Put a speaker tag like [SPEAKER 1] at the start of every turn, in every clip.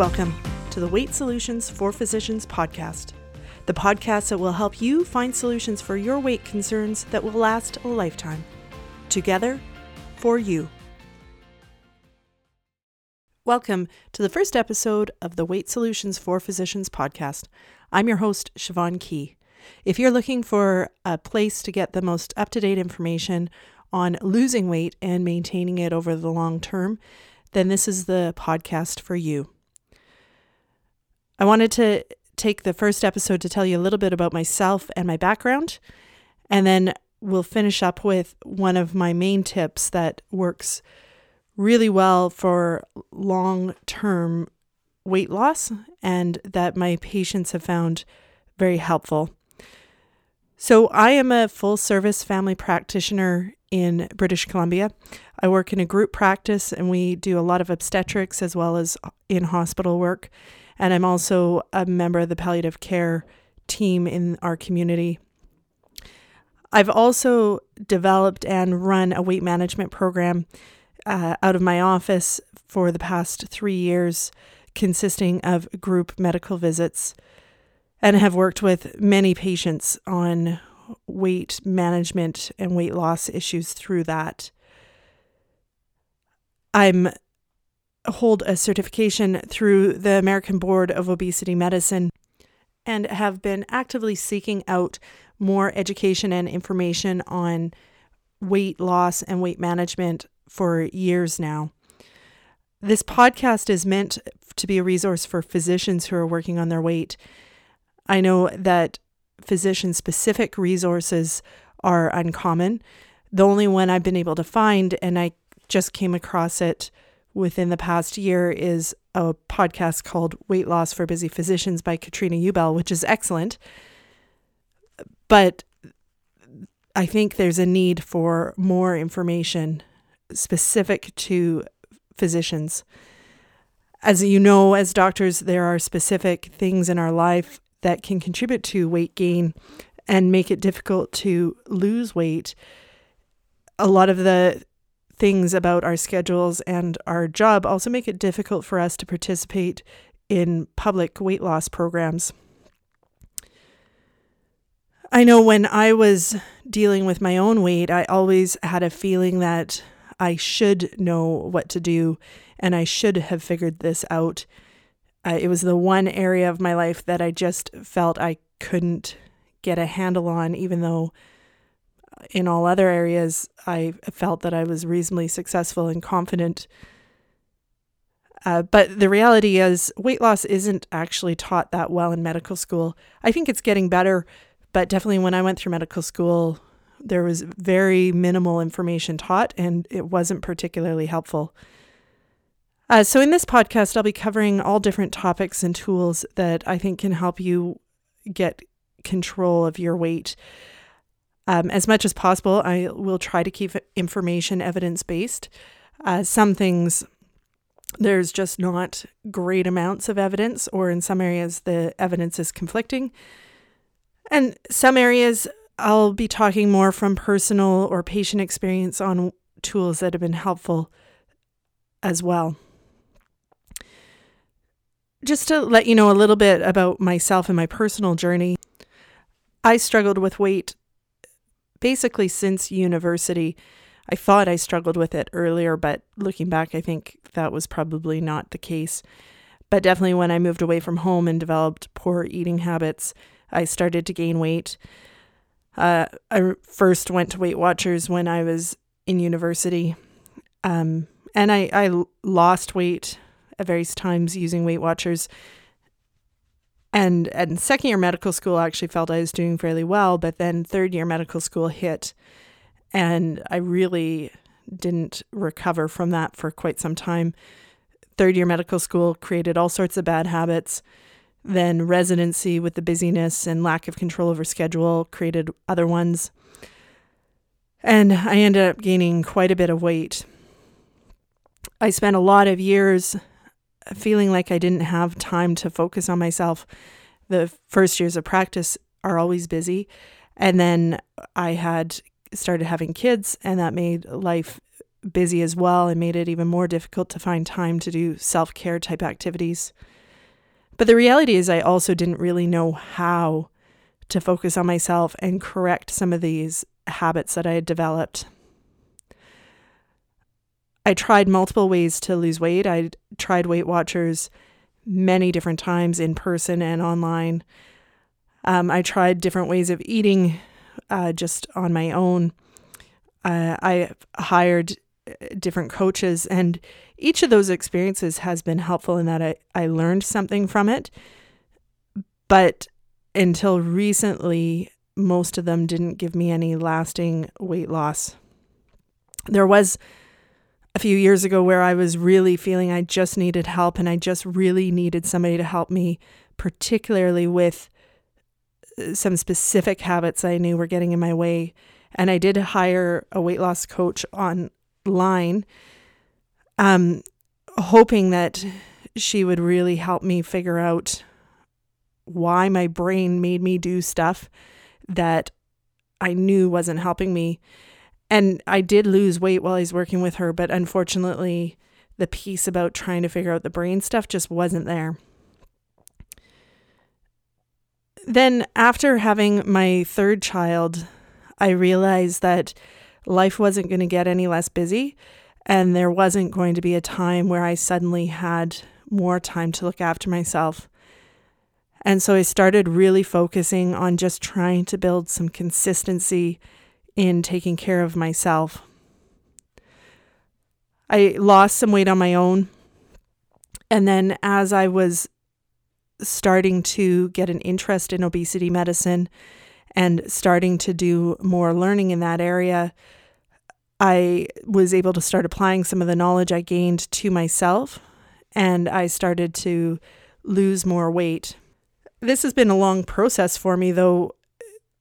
[SPEAKER 1] Welcome to the Weight Solutions for Physicians podcast, the podcast that will help you find solutions for your weight concerns that will last a lifetime. Together, for you. Welcome to the first episode of the Weight Solutions for Physicians podcast. I'm your host, Siobhan Key. If you're looking for a place to get the most up to date information on losing weight and maintaining it over the long term, then this is the podcast for you. I wanted to take the first episode to tell you a little bit about myself and my background, and then we'll finish up with one of my main tips that works really well for long term weight loss and that my patients have found very helpful. So, I am a full service family practitioner in British Columbia. I work in a group practice and we do a lot of obstetrics as well as in hospital work. And I'm also a member of the palliative care team in our community. I've also developed and run a weight management program uh, out of my office for the past three years, consisting of group medical visits, and have worked with many patients on weight management and weight loss issues through that. I'm hold a certification through the American Board of Obesity Medicine and have been actively seeking out more education and information on weight loss and weight management for years now. This podcast is meant to be a resource for physicians who are working on their weight. I know that physician specific resources are uncommon. The only one I've been able to find, and I just came across it within the past year is a podcast called Weight Loss for Busy Physicians by Katrina Ubell, which is excellent. But I think there's a need for more information specific to physicians. As you know, as doctors, there are specific things in our life that can contribute to weight gain and make it difficult to lose weight. A lot of the things about our schedules and our job also make it difficult for us to participate in public weight loss programs. I know when I was dealing with my own weight, I always had a feeling that I should know what to do and I should have figured this out. Uh, it was the one area of my life that I just felt I couldn't get a handle on, even though in all other areas, I felt that I was reasonably successful and confident. Uh, but the reality is, weight loss isn't actually taught that well in medical school. I think it's getting better, but definitely when I went through medical school, there was very minimal information taught and it wasn't particularly helpful. Uh, so, in this podcast, I'll be covering all different topics and tools that I think can help you get control of your weight. Um, as much as possible, I will try to keep information evidence based. Uh, some things, there's just not great amounts of evidence, or in some areas, the evidence is conflicting. And some areas, I'll be talking more from personal or patient experience on tools that have been helpful as well. Just to let you know a little bit about myself and my personal journey, I struggled with weight basically since university. I thought I struggled with it earlier, but looking back, I think that was probably not the case. But definitely when I moved away from home and developed poor eating habits, I started to gain weight. Uh, I first went to Weight Watchers when I was in university. Um, and I, I lost weight at various times using Weight Watchers and and second year medical school I actually felt I was doing fairly well, but then third year medical school hit and I really didn't recover from that for quite some time. Third year medical school created all sorts of bad habits. Then residency with the busyness and lack of control over schedule created other ones. And I ended up gaining quite a bit of weight. I spent a lot of years feeling like I didn't have time to focus on myself. The first years of practice are always busy. And then I had started having kids, and that made life busy as well and made it even more difficult to find time to do self care type activities. But the reality is, I also didn't really know how to focus on myself and correct some of these habits that I had developed. I tried multiple ways to lose weight. I tried Weight Watchers many different times in person and online. Um, I tried different ways of eating uh, just on my own. Uh, I hired uh, different coaches, and each of those experiences has been helpful in that I, I learned something from it. But until recently, most of them didn't give me any lasting weight loss. There was a few years ago where I was really feeling I just needed help and I just really needed somebody to help me, particularly with uh, some specific habits I knew were getting in my way. And I did hire a weight loss coach online, um, hoping that she would really help me figure out why my brain made me do stuff that I knew wasn't helping me and I did lose weight while I was working with her, but unfortunately, the piece about trying to figure out the brain stuff just wasn't there. Then, after having my third child, I realized that life wasn't going to get any less busy, and there wasn't going to be a time where I suddenly had more time to look after myself. And so I started really focusing on just trying to build some consistency in taking care of myself. I lost some weight on my own. And then as I was starting to get an interest in obesity medicine and starting to do more learning in that area, I was able to start applying some of the knowledge I gained to myself and I started to lose more weight. This has been a long process for me, though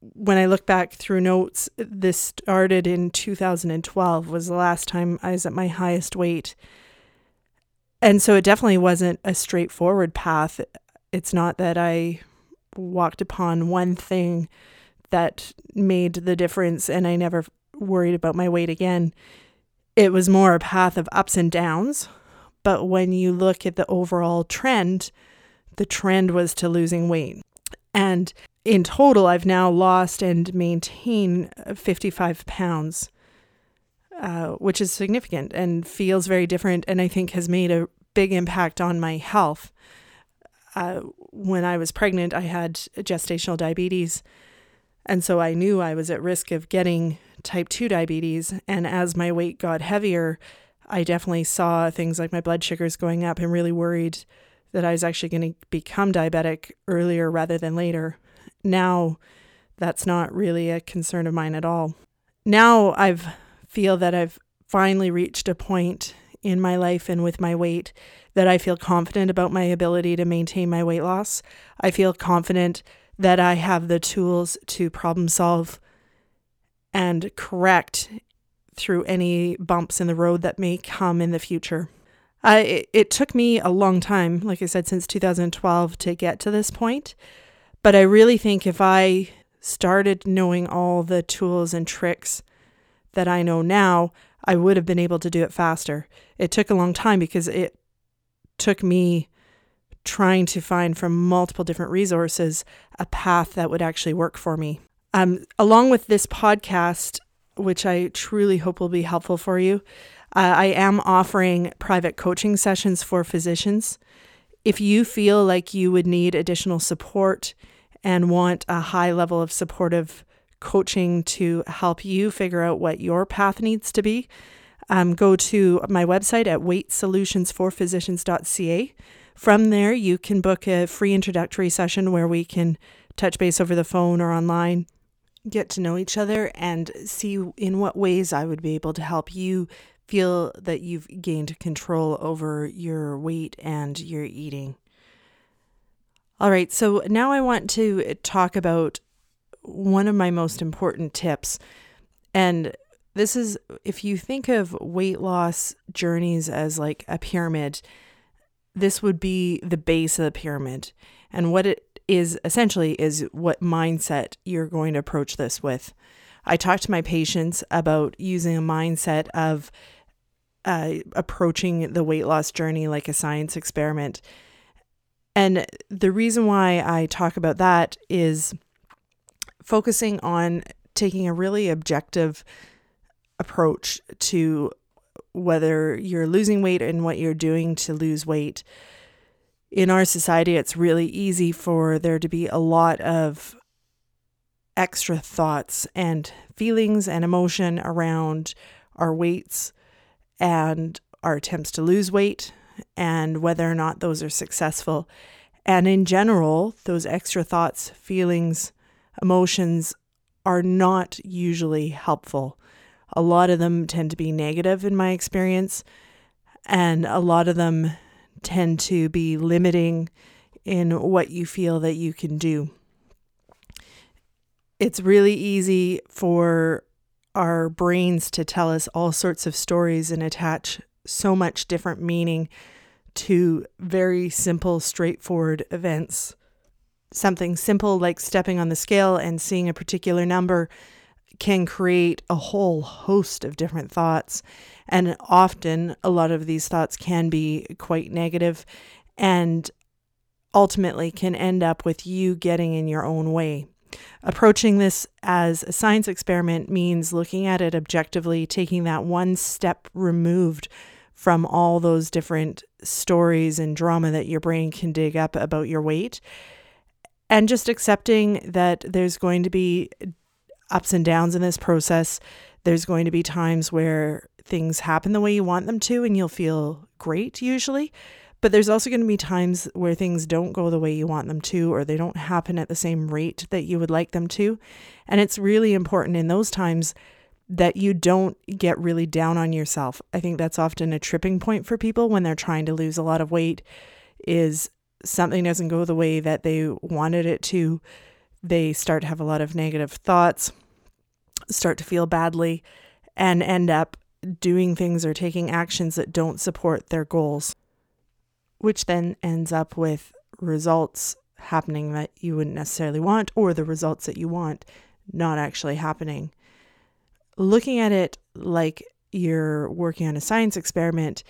[SPEAKER 1] when I look back through notes, this started in 2012 was the last time I was at my highest weight. And so it definitely wasn't a straightforward path. It's not that I walked upon one thing that made the difference and I never worried about my weight again. It was more a path of ups and downs. But when you look at the overall trend, the trend was to losing weight. And in total, I've now lost and maintained 55 pounds, uh, which is significant and feels very different, and I think has made a big impact on my health. Uh, when I was pregnant, I had gestational diabetes, and so I knew I was at risk of getting type 2 diabetes. And as my weight got heavier, I definitely saw things like my blood sugars going up and really worried that I was actually going to become diabetic earlier rather than later. Now, that's not really a concern of mine at all. Now I've feel that I've finally reached a point in my life and with my weight that I feel confident about my ability to maintain my weight loss. I feel confident that I have the tools to problem solve and correct through any bumps in the road that may come in the future. Uh, it, it took me a long time, like I said, since 2012 to get to this point. But I really think if I started knowing all the tools and tricks that I know now, I would have been able to do it faster. It took a long time because it took me trying to find from multiple different resources a path that would actually work for me. Um, along with this podcast, which I truly hope will be helpful for you, uh, I am offering private coaching sessions for physicians. If you feel like you would need additional support and want a high level of supportive coaching to help you figure out what your path needs to be, um, go to my website at weightsolutionsforphysicians.ca. From there, you can book a free introductory session where we can touch base over the phone or online, get to know each other, and see in what ways I would be able to help you feel that you've gained control over your weight and your eating. All right, so now I want to talk about one of my most important tips. And this is if you think of weight loss journeys as like a pyramid, this would be the base of the pyramid. And what it is essentially is what mindset you're going to approach this with. I talk to my patients about using a mindset of uh, approaching the weight loss journey like a science experiment And the reason why I talk about that is focusing on taking a really objective approach to whether you're losing weight and what you're doing to lose weight. In our society, it's really easy for there to be a lot of extra thoughts and feelings and emotion around our weights and our attempts to lose weight and whether or not those are successful. And in general, those extra thoughts, feelings, emotions are not usually helpful. A lot of them tend to be negative in my experience, and a lot of them tend to be limiting in what you feel that you can do. It's really easy for our brains to tell us all sorts of stories and attach so much different meaning to very simple, straightforward events. Something simple like stepping on the scale and seeing a particular number can create a whole host of different thoughts. And often, a lot of these thoughts can be quite negative and ultimately can end up with you getting in your own way. Approaching this as a science experiment means looking at it objectively, taking that one step removed from all those different stories and drama that your brain can dig up about your weight. And just accepting that there's going to be ups and downs in this process. There's going to be times where things happen the way you want them to, and you'll feel great usually. But there's also going to be times where things don't go the way you want them to, or they don't happen at the same rate that you would like them to. And it's really important in those times that you don't get really down on yourself. I think that's often a tripping point for people when they're trying to lose a lot of weight is something doesn't go the way that they wanted it to. They start to have a lot of negative thoughts, start to feel badly, and end up doing things or taking actions that don't support their goals, which then ends up with results happening that you wouldn't necessarily want or the results that you want not actually happening looking at it like you're working on a science experiment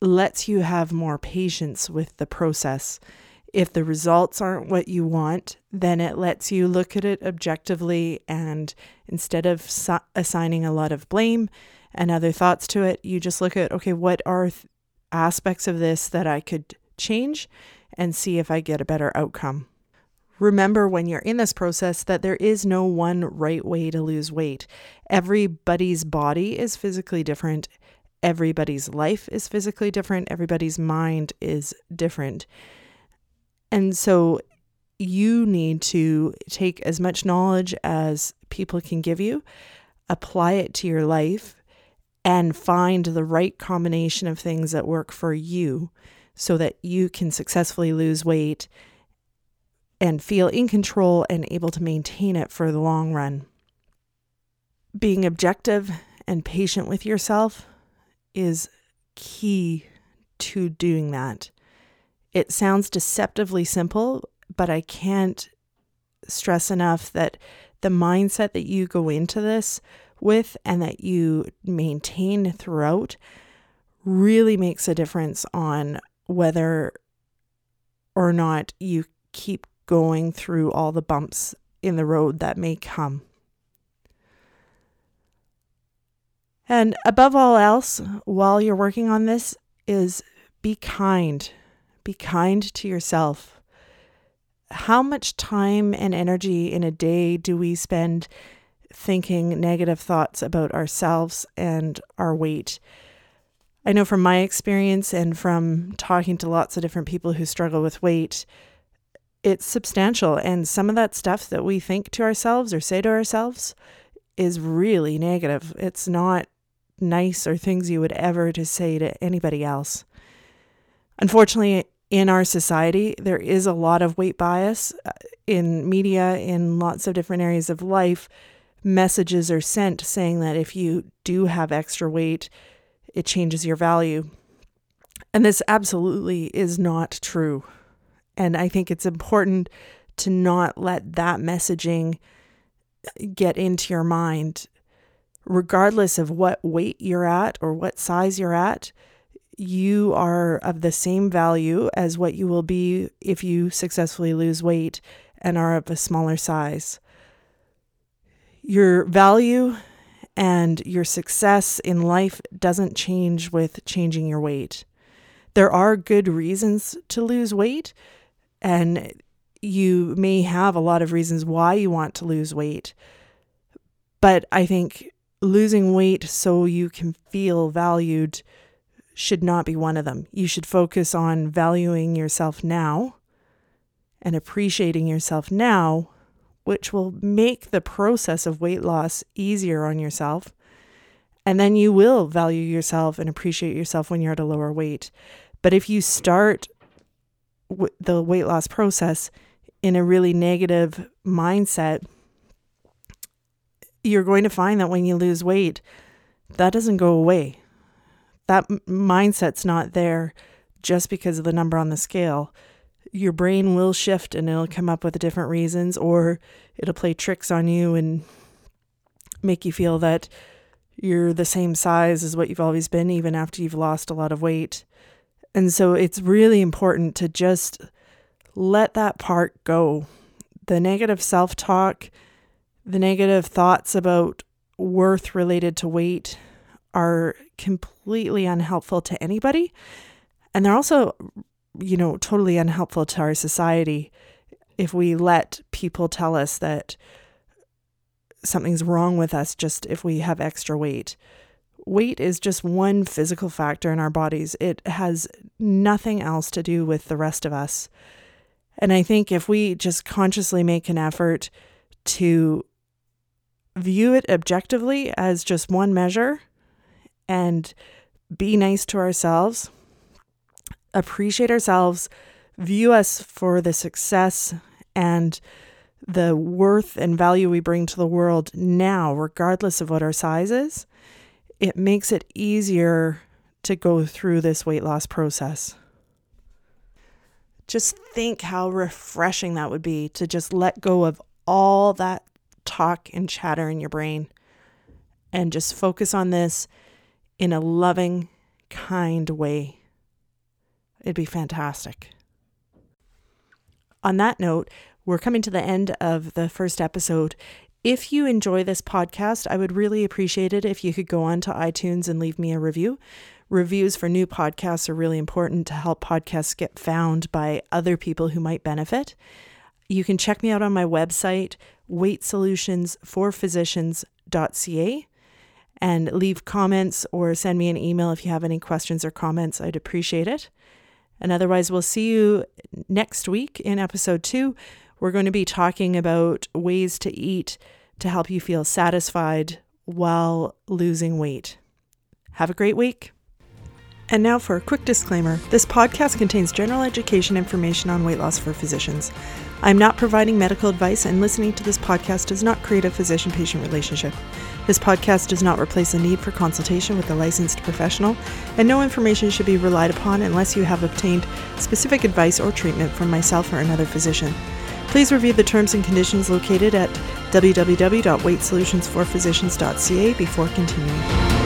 [SPEAKER 1] lets you have more patience with the process. If the results aren't what you want, then it lets you look at it objectively and instead of su- assigning a lot of blame and other thoughts to it, you just look at okay, what are th- aspects of this that I could change and see if I get a better outcome. Remember when you're in this process that there is no one right way to lose weight. Everybody's body is physically different. Everybody's life is physically different. Everybody's mind is different. And so you need to take as much knowledge as people can give you, apply it to your life, and find the right combination of things that work for you so that you can successfully lose weight and feel in control and able to maintain it for the long run. Being objective and patient with yourself is key to doing that. It sounds deceptively simple, but I can't stress enough that the mindset that you go into this with and that you maintain throughout really makes a difference on whether or not you keep going through all the bumps in the road that may come. And above all else, while you're working on this, is be kind. Be kind to yourself. How much time and energy in a day do we spend thinking negative thoughts about ourselves and our weight? I know from my experience and from talking to lots of different people who struggle with weight, it's substantial. And some of that stuff that we think to ourselves or say to ourselves is really negative. It's not nice or things you would ever to say to anybody else. Unfortunately, in our society, there is a lot of weight bias uh, in media, in lots of different areas of life. Messages are sent saying that if you do have extra weight, it changes your value. And this absolutely is not true. And I think it's important to not let that messaging get into your mind, regardless of what weight you're at or what size you're at. you are of the same value as what you will be if you successfully lose weight and are of a smaller size. Your value and your success in life doesn't change with changing your weight. There are good reasons to lose weight, and you may have a lot of reasons why you want to lose weight. But I think losing weight so you can feel valued should not be one of them. You should focus on valuing yourself now and appreciating yourself now, which will make the process of weight loss easier on yourself. And then you will value yourself and appreciate yourself when you're at a lower weight. But if you start the weight loss process in a really negative mindset, you're going to find that when you lose weight, that doesn't go away. That m- mindset's not there just because of the number on the scale. Your brain will shift and it'll come up with different reasons, or it'll play tricks on you and make you feel that you're the same size as what you've always been, even after you've lost a lot of weight. And so it's really important to just let that part go. The negative self talk, the negative thoughts about worth related to weight are completely unhelpful to anybody. And they're also, you know, totally unhelpful to our society if we let people tell us that something's wrong with us just if we have extra weight. Weight is just one physical factor in our bodies. It has nothing else to do with the rest of us. And I think if we just consciously make an effort to view it objectively as just one measure and be nice to ourselves, appreciate ourselves, view us for the success and the worth and value we bring to the world now, regardless of what our size is, it makes it easier to go through this weight loss process. Just think how refreshing that would be to just let go of all that talk and chatter in your brain and just focus on this in a loving, kind way. It'd be fantastic. On that note, we're coming to the end of the first episode. If you enjoy this podcast, I would really appreciate it if you could go on to iTunes and leave me a review. Reviews for new podcasts are really important to help podcasts get found by other people who might benefit. You can check me out on my website, weightsolutionsforphysicians.ca, and leave comments or send me an email if you have any questions or comments. I'd appreciate it. And otherwise, we'll see you next week in episode two. We're going to be talking about ways to eat to help you feel satisfied while losing weight. Have a great week. And now for a quick disclaimer this podcast contains general education information on weight loss for physicians. I'm not providing medical advice, and listening to this podcast does not create a physician patient relationship. This podcast does not replace the need for consultation with a licensed professional, and no information should be relied upon unless you have obtained specific advice or treatment from myself or another physician. Please review the terms and conditions located at www.weightsolutionsforphysicians.ca before continuing.